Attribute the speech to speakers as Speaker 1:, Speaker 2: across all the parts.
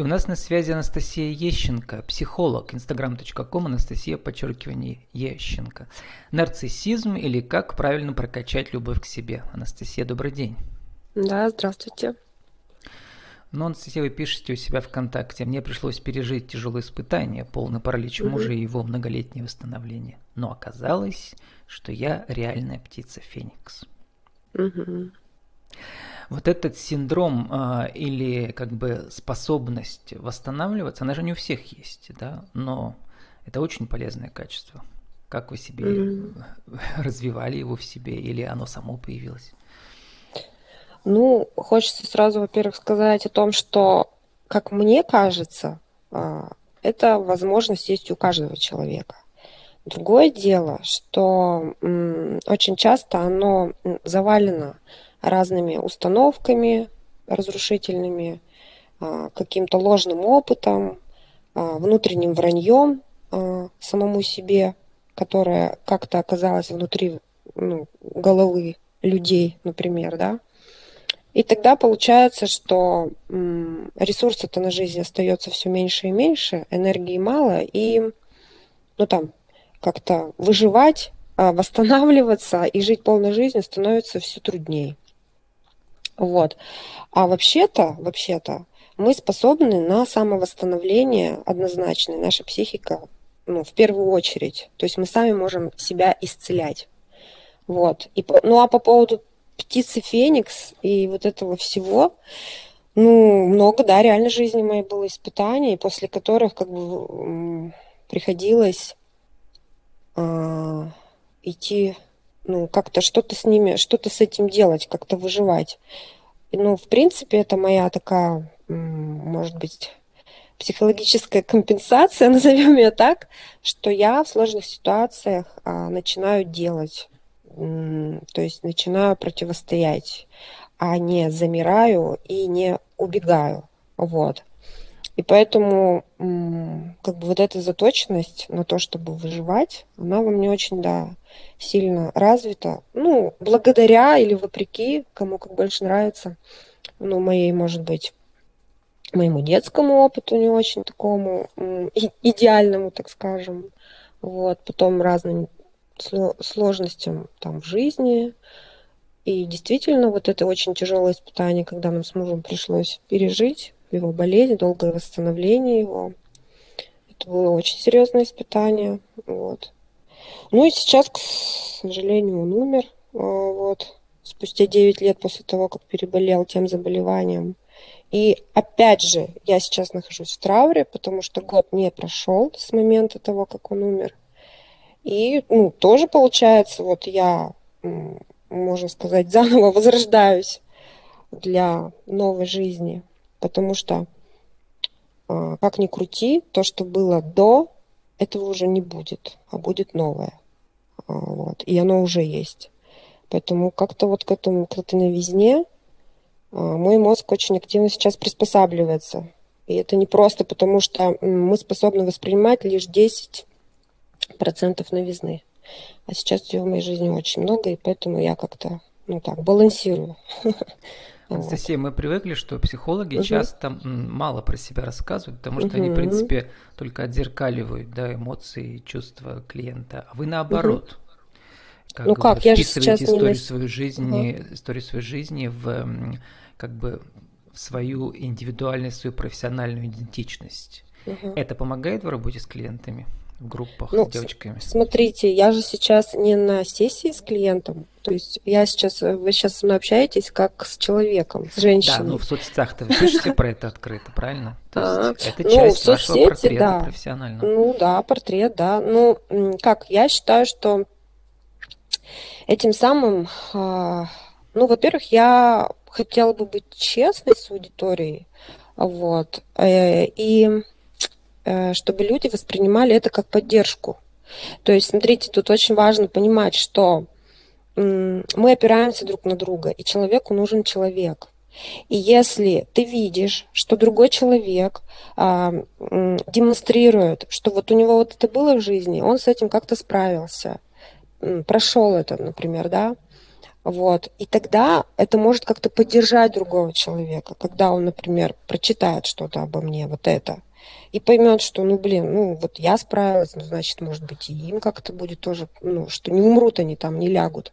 Speaker 1: И у нас на связи Анастасия Ещенко, психолог, instagram.com, Анастасия, подчеркивание, Ещенко. Нарциссизм или как правильно прокачать любовь к себе. Анастасия, добрый день.
Speaker 2: Да, здравствуйте.
Speaker 1: Ну, Анастасия, вы пишете у себя ВКонтакте. Мне пришлось пережить тяжелые испытания, полный паралич угу. мужа и его многолетнее восстановление. Но оказалось, что я реальная птица Феникс. Угу вот этот синдром э, или как бы способность восстанавливаться, она же не у всех есть, да, но это очень полезное качество. Как вы себе mm-hmm. развивали его в себе или оно само появилось?
Speaker 2: Ну, хочется сразу, во-первых, сказать о том, что, как мне кажется, а, это возможность есть у каждого человека. Другое дело, что очень часто оно завалено разными установками разрушительными, а, каким-то ложным опытом, а, внутренним враньем а, самому себе, которое как-то оказалось внутри ну, головы людей, например, да. И тогда получается, что ресурса-то на жизнь остается все меньше и меньше, энергии мало, и ну там как-то выживать, восстанавливаться и жить полной жизнью становится все труднее. Вот. А вообще-то, вообще-то, мы способны на самовосстановление однозначно. Наша психика, ну, в первую очередь. То есть мы сами можем себя исцелять. Вот. И, ну, а по поводу птицы Феникс и вот этого всего, ну, много, да, реально жизни моей было испытаний, после которых как бы приходилось э, идти ну, как-то что-то с ними, что-то с этим делать, как-то выживать. Ну, в принципе, это моя такая, может быть, психологическая компенсация, назовем ее так, что я в сложных ситуациях а, начинаю делать, то есть начинаю противостоять, а не замираю и не убегаю. Вот. И поэтому как бы вот эта заточенность на то, чтобы выживать, она во мне очень, да, сильно развита. Ну, благодаря или вопреки, кому как больше нравится, ну, моей, может быть, моему детскому опыту не очень такому идеальному, так скажем. Вот, потом разным сложностям там в жизни. И действительно, вот это очень тяжелое испытание, когда нам с мужем пришлось пережить его болезнь, долгое восстановление его. Это было очень серьезное испытание. Вот. Ну и сейчас, к сожалению, он умер. А, вот. Спустя 9 лет после того, как переболел тем заболеванием. И опять же, я сейчас нахожусь в трауре, потому что год не прошел с момента того, как он умер. И ну, тоже получается, вот я, можно сказать, заново возрождаюсь для новой жизни потому что а, как ни крути, то, что было до, этого уже не будет, а будет новое. А, вот. И оно уже есть. Поэтому как-то вот к этому, к этой новизне а, мой мозг очень активно сейчас приспосабливается. И это не просто потому, что мы способны воспринимать лишь 10% новизны. А сейчас ее в моей жизни очень много, и поэтому я как-то, ну так, балансирую.
Speaker 1: Анастасия, мы привыкли, что психологи угу. часто мало про себя рассказывают, потому что угу. они, в принципе, только отзеркаливают да, эмоции и чувства клиента. А вы наоборот. Угу. Как ну как, я же сейчас историю не... своей жизни, угу. историю своей жизни в как бы в свою индивидуальность, свою профессиональную идентичность. Угу. Это помогает в работе с клиентами? в группах ну, с девочками?
Speaker 2: Смотрите, я же сейчас не на сессии с клиентом, то есть я сейчас, вы сейчас со мной общаетесь как с человеком, с женщиной. Да,
Speaker 1: ну в соцсетях-то вы пишете про это открыто, правильно? То есть это ну, часть ну, вашего портрета да. профессионального.
Speaker 2: Ну да, портрет, да. Ну, как, я считаю, что этим самым, а, ну, во-первых, я хотела бы быть честной с аудиторией, вот, э, и Э, чтобы люди воспринимали это как поддержку. То есть, смотрите, тут очень важно понимать, что мы опираемся друг на друга, и человеку нужен человек. И если ты видишь, что другой человек а, демонстрирует, что вот у него вот это было в жизни, он с этим как-то справился, прошел это, например, да, Вот. И тогда это может как-то поддержать другого человека, когда он, например, прочитает что-то обо мне, вот это, и поймет, что, ну, блин, ну, вот я справилась, ну, значит, может быть, и им как-то будет тоже, ну, что не умрут они там, не лягут.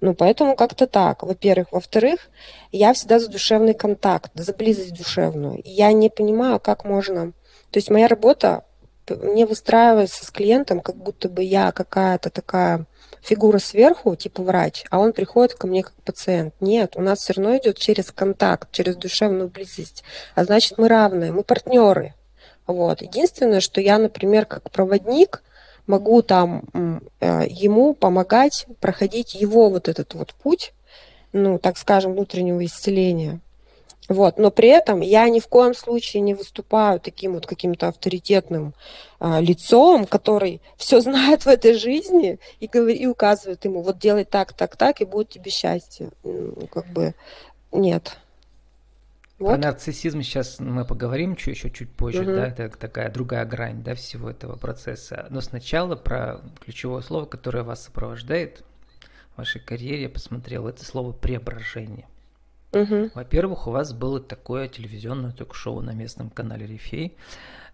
Speaker 2: Ну, поэтому как-то так, во-первых. Во-вторых, я всегда за душевный контакт, за близость душевную. И я не понимаю, как можно... То есть моя работа не выстраивается с клиентом, как будто бы я какая-то такая фигура сверху, типа врач, а он приходит ко мне как пациент. Нет, у нас все равно идет через контакт, через душевную близость. А значит, мы равные, мы партнеры. Вот. Единственное, что я, например, как проводник, могу там э, ему помогать проходить его вот этот вот путь, ну, так скажем, внутреннего исцеления. Вот. Но при этом я ни в коем случае не выступаю таким вот каким-то авторитетным а, лицом, который все знает в этой жизни и, говорит, и указывает ему, вот делай так, так, так, и будет тебе счастье. Ну, как бы нет.
Speaker 1: Вот. Про нарциссизм сейчас мы поговорим чуть, еще чуть позже, угу. да, это такая другая грань, да, всего этого процесса. Но сначала про ключевое слово, которое вас сопровождает в вашей карьере, я посмотрел, это слово преображение. Угу. Во-первых, у вас было такое телевизионное ток-шоу на местном канале Рифей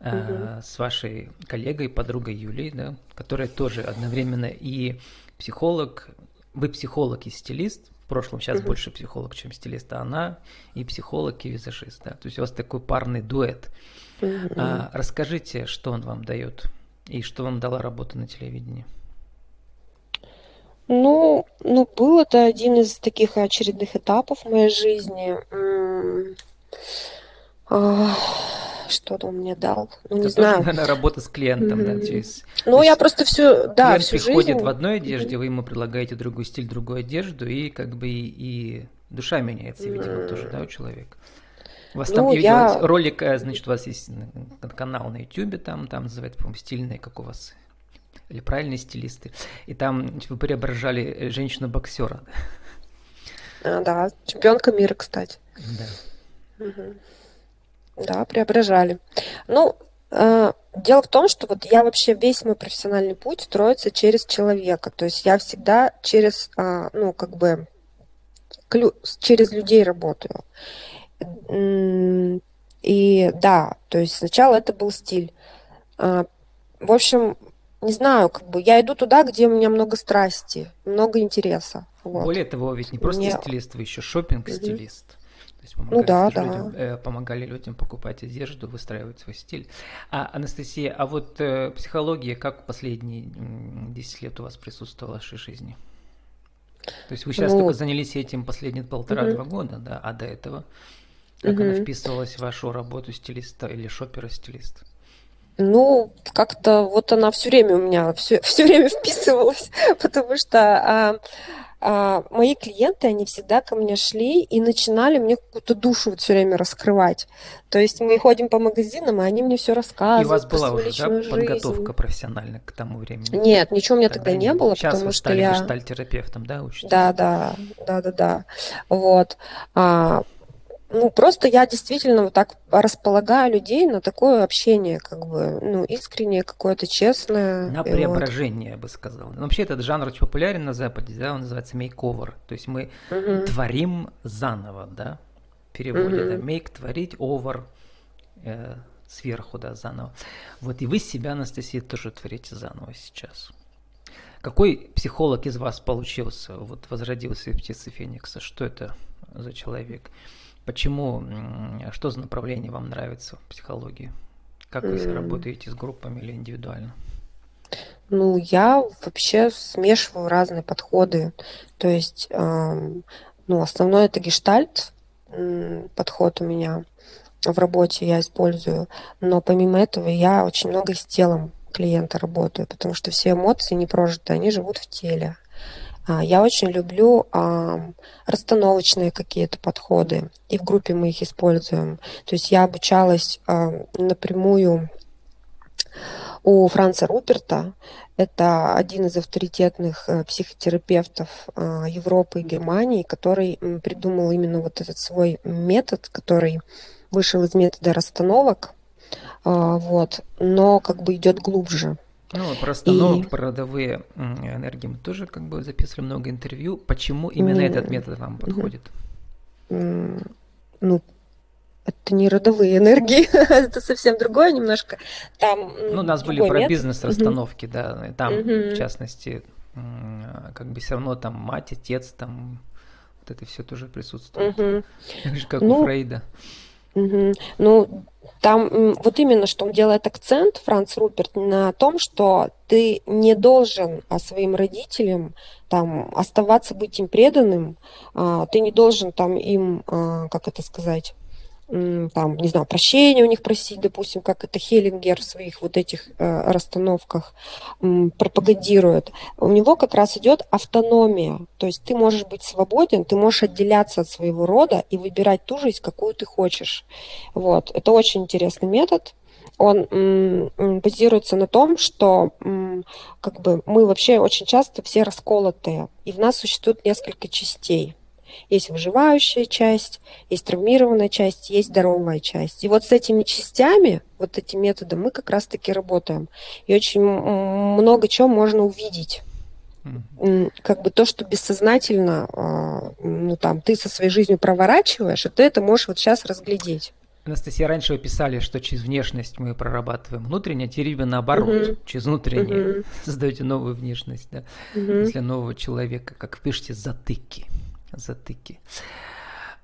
Speaker 1: угу. э, с вашей коллегой, подругой Юлей, да, которая тоже одновременно и психолог, вы психолог и стилист, прошлом сейчас угу. больше психолог, чем стилист, а она и психолог, и визажист. Да? То есть у вас такой парный дуэт. Угу. А, расскажите, что он вам дает и что вам дала работа на телевидении.
Speaker 2: Ну, ну, был это один из таких очередных этапов в моей жизни что он мне дал. Ну, не Это знаю. Тоже,
Speaker 1: наверное, работа с клиентом, mm-hmm. да, через...
Speaker 2: Ну, я просто все, да,
Speaker 1: Клиент всю приходит жизнь... в одной одежде, mm-hmm. вы ему предлагаете другой стиль, другую одежду, и как бы и, и душа меняется, видимо, mm-hmm. тоже, да, у человека. У вас ну, там, я видел я... ролик, э, значит, у вас есть канал на YouTube, там, там называется, по-моему, стильный, как у вас, или правильные стилисты, и там вы преображали э, женщину-боксера.
Speaker 2: А, да, чемпионка мира, кстати.
Speaker 1: Да. Угу.
Speaker 2: Да, преображали. Ну, э, дело в том, что вот я вообще весь мой профессиональный путь строится через человека. То есть я всегда через, э, ну, как бы, клю, через людей работаю. И да, то есть сначала это был стиль. Э, в общем, не знаю, как бы я иду туда, где у меня много страсти, много интереса.
Speaker 1: Вот. Более того, ведь не просто Мне... стилист, вы еще шопинг-стилист. Угу. То есть помогали,
Speaker 2: ну, да,
Speaker 1: людям, Э, помогали людям покупать одежду, выстраивать свой стиль. А, Анастасия, а вот э, психология как последние 10 лет у вас присутствовала в вашей жизни? То есть вы сейчас ну, только занялись этим последние полтора-два угу. года, да, а до этого как угу. она вписывалась в вашу работу стилиста или шопера-стилиста?
Speaker 2: Ну, как-то вот она все время у меня все, все время вписывалась, потому что а, мои клиенты, они всегда ко мне шли и начинали мне какую-то душу вот все время раскрывать. То есть мы ходим по магазинам, и они мне все рассказывают. И у
Speaker 1: вас была уже да, подготовка профессиональная к тому времени?
Speaker 2: Нет, ничего у меня тогда, тогда не было, Сейчас потому вы
Speaker 1: стали
Speaker 2: что я...
Speaker 1: гештальтерапевтом, да, учитесь?
Speaker 2: Да, да, да, да, да. Вот. А, ну, просто я действительно вот так располагаю людей на такое общение, как бы, ну, искреннее, какое-то честное.
Speaker 1: На преображение, вот. я бы сказал. Но вообще этот жанр очень популярен на Западе, да, он называется мейковер. То есть мы угу. творим заново, да, в переводе, угу. да, make, творить, over, э, сверху, да, заново. Вот и вы себя, Анастасия, тоже творите заново сейчас. Какой психолог из вас получился, вот возродился в птице Феникса? Что это за человек? Почему, что за направление вам нравится в психологии? Как вы mm. работаете с группами или индивидуально?
Speaker 2: Ну, я вообще смешиваю разные подходы. То есть, эм, ну, основной это гештальт э, подход у меня в работе я использую. Но помимо этого я очень много с телом клиента работаю, потому что все эмоции не прожиты, они живут в теле. А, я очень люблю а, расстановочные какие-то подходы, и в группе мы их используем. То есть я обучалась а, напрямую у Франца Руперта. Это один из авторитетных э, психотерапевтов Европы и Германии, который придумал именно вот этот свой метод, который вышел из метода расстановок, вот, но как бы идет глубже.
Speaker 1: Ну, про остановки, и... про родовые энергии мы тоже как бы записывали много интервью. Почему именно mm. этот метод вам подходит?
Speaker 2: Ну, это не родовые энергии, это совсем другое немножко. Там
Speaker 1: ну, у нас были про метод. бизнес-расстановки, да, там, в частности, как бы все равно там мать, отец, там вот это все тоже присутствует. Mm-hmm. Как ну, у Фрейда.
Speaker 2: Ну, там вот именно, что он делает акцент, Франц Руперт, на том, что ты не должен а, своим родителям там оставаться быть им преданным, а, ты не должен там им, а, как это сказать, там, не знаю, прощения у них просить, допустим, как это Хеллингер в своих вот этих э, расстановках э, пропагандирует. У него как раз идет автономия, то есть ты можешь быть свободен, ты можешь отделяться от своего рода и выбирать ту жизнь, какую ты хочешь. Вот, это очень интересный метод. Он м, базируется на том, что м, как бы мы вообще очень часто все расколотые, и в нас существует несколько частей. Есть выживающая часть, есть травмированная часть, есть здоровая часть. И вот с этими частями, вот этим методом мы как раз-таки работаем. И очень много чего можно увидеть как бы то, что бессознательно, а, ну там, ты со своей жизнью проворачиваешь, и ты это можешь вот сейчас разглядеть.
Speaker 1: Анастасия, раньше вы писали, что через внешность мы прорабатываем внутреннее, а теперь наоборот, угу. через внутреннее угу. создаете новую внешность, да, угу. для нового человека, как пишете, затыки затыки.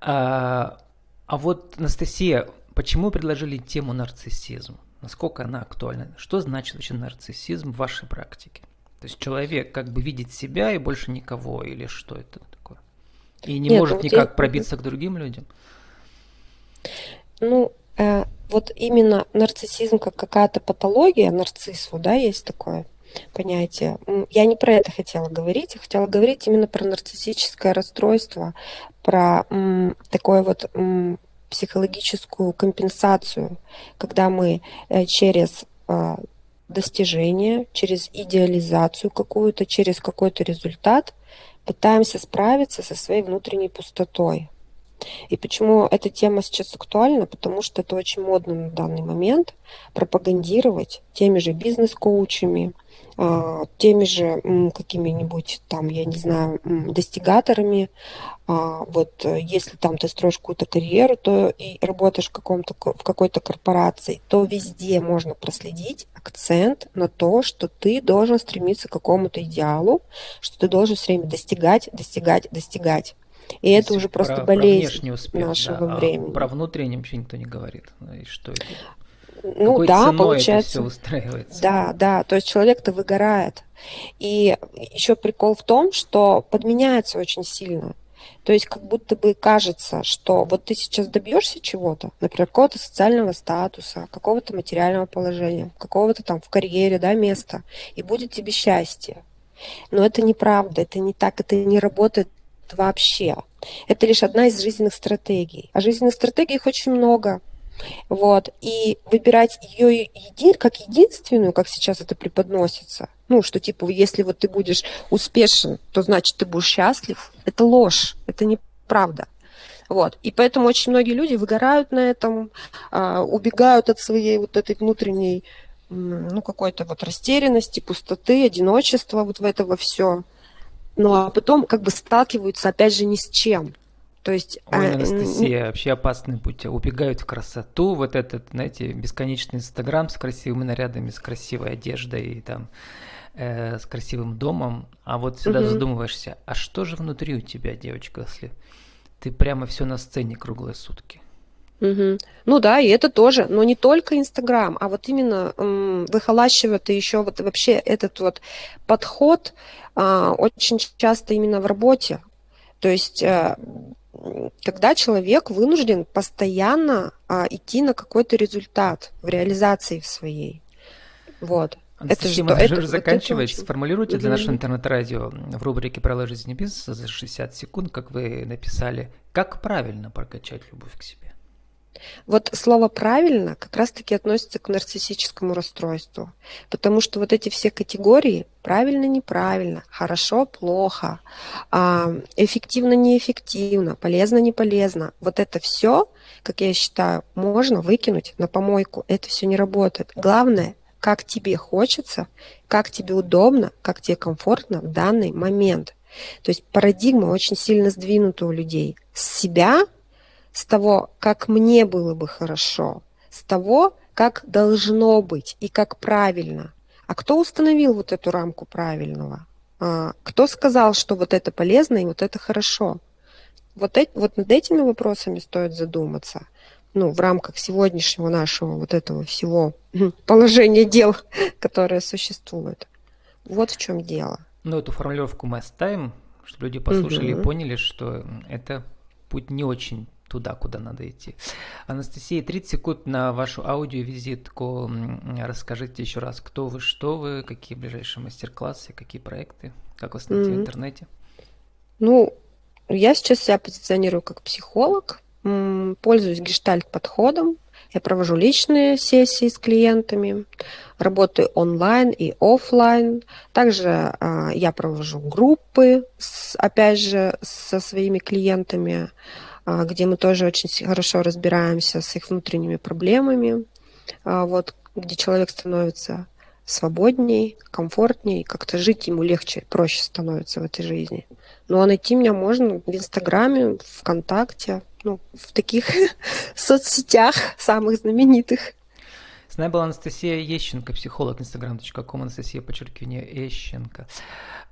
Speaker 1: А, а вот, Анастасия, почему предложили тему нарциссизм? Насколько она актуальна? Что значит вообще нарциссизм в вашей практике? То есть человек как бы видит себя и больше никого, или что это такое? И не Нет, может никак я... пробиться к другим людям?
Speaker 2: Ну, э, вот именно нарциссизм как какая-то патология, нарциссу, да, есть такое – понятие. Я не про это хотела говорить, я хотела говорить именно про нарциссическое расстройство, про м, такое вот м, психологическую компенсацию, когда мы э, через э, достижение, через идеализацию какую-то, через какой-то результат пытаемся справиться со своей внутренней пустотой. И почему эта тема сейчас актуальна? Потому что это очень модно на данный момент пропагандировать теми же бизнес-коучами, а, теми же какими-нибудь там, я не знаю, достигаторами. А, вот э, если там ты строишь какую-то карьеру, то и работаешь в, каком-то, в какой-то корпорации, то везде можно проследить акцент на то, что ты должен стремиться к какому-то идеалу, что ты должен все время достигать, достигать, достигать. И это уже просто про, болезнь про успех, нашего
Speaker 1: да,
Speaker 2: времени.
Speaker 1: А про внутренний вообще никто не говорит. И что это?
Speaker 2: Ну Какой да, получается. Все устраивается. Да, да, то есть человек-то выгорает. И еще прикол в том, что подменяется очень сильно. То есть как будто бы кажется, что вот ты сейчас добьешься чего-то, например, какого-то социального статуса, какого-то материального положения, какого-то там в карьере, да, места, и будет тебе счастье. Но это неправда, это не так, это не работает вообще. Это лишь одна из жизненных стратегий. А жизненных стратегий их очень много. Вот. И выбирать ее еди, как единственную, как сейчас это преподносится, ну, что типа, если вот ты будешь успешен, то значит ты будешь счастлив, это ложь, это неправда. Вот. И поэтому очень многие люди выгорают на этом, а, убегают от своей вот этой внутренней, ну, какой-то вот растерянности, пустоты, одиночества, вот в этого все. Ну, а потом как бы сталкиваются опять же ни с чем. То есть...
Speaker 1: Ой, а, Анастасия, вообще опасный путь. Убегают в красоту, вот этот, знаете, бесконечный Инстаграм с красивыми нарядами, с красивой одеждой и там э, с красивым домом. А вот всегда угу. задумываешься, а что же внутри у тебя, девочка, если ты прямо все на сцене круглые сутки?
Speaker 2: Угу. Ну да, и это тоже, но не только Инстаграм, а вот именно м, выхолащивает еще вот вообще этот вот подход а, очень часто именно в работе. То есть а, когда человек вынужден постоянно а, идти на какой-то результат в реализации в своей. Вот.
Speaker 1: Это же, это, уже заканчивается. Это Сформулируйте угу. для нашего интернет-радио в рубрике «Правила жизни бизнеса» за 60 секунд, как вы написали, как правильно прокачать любовь к себе.
Speaker 2: Вот слово «правильно» как раз-таки относится к нарциссическому расстройству, потому что вот эти все категории правильно-неправильно, хорошо-плохо, а, эффективно-неэффективно, полезно-не-полезно, вот это все, как я считаю, можно выкинуть на помойку, это все не работает. Главное, как тебе хочется, как тебе удобно, как тебе комфортно в данный момент. То есть парадигма очень сильно сдвинута у людей. С себя, с того, как мне было бы хорошо, с того, как должно быть и как правильно. А кто установил вот эту рамку правильного? А, кто сказал, что вот это полезно и вот это хорошо? Вот, эти, вот над этими вопросами стоит задуматься ну, в рамках сегодняшнего нашего вот этого всего положения дел, которое существует. Вот в чем дело.
Speaker 1: Ну, эту формулировку мы оставим, чтобы люди послушали угу. и поняли, что это путь не очень туда, куда надо идти. Анастасия, 30 секунд на вашу аудиовизитку. Расскажите еще раз, кто вы, что вы, какие ближайшие мастер-классы, какие проекты, как вас найти mm-hmm. в интернете?
Speaker 2: Ну, я сейчас себя позиционирую как психолог, пользуюсь гештальт-подходом, я провожу личные сессии с клиентами, работаю онлайн и офлайн. Также э, я провожу группы, с, опять же, со своими клиентами, где мы тоже очень хорошо разбираемся с их внутренними проблемами. Э, вот, где человек становится свободней, комфортней, как-то жить ему легче, проще становится в этой жизни. Ну а найти меня можно в Инстаграме, ВКонтакте, ну, в таких соцсетях самых знаменитых.
Speaker 1: С нами была Анастасия Ещенко, психолог, instagram.com, Анастасия, подчеркивание, Ещенко.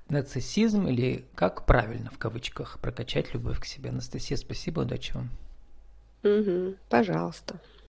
Speaker 1: Нацисизм или как правильно, в кавычках, прокачать любовь к себе. Анастасия, спасибо, удачи вам.
Speaker 2: Угу, пожалуйста.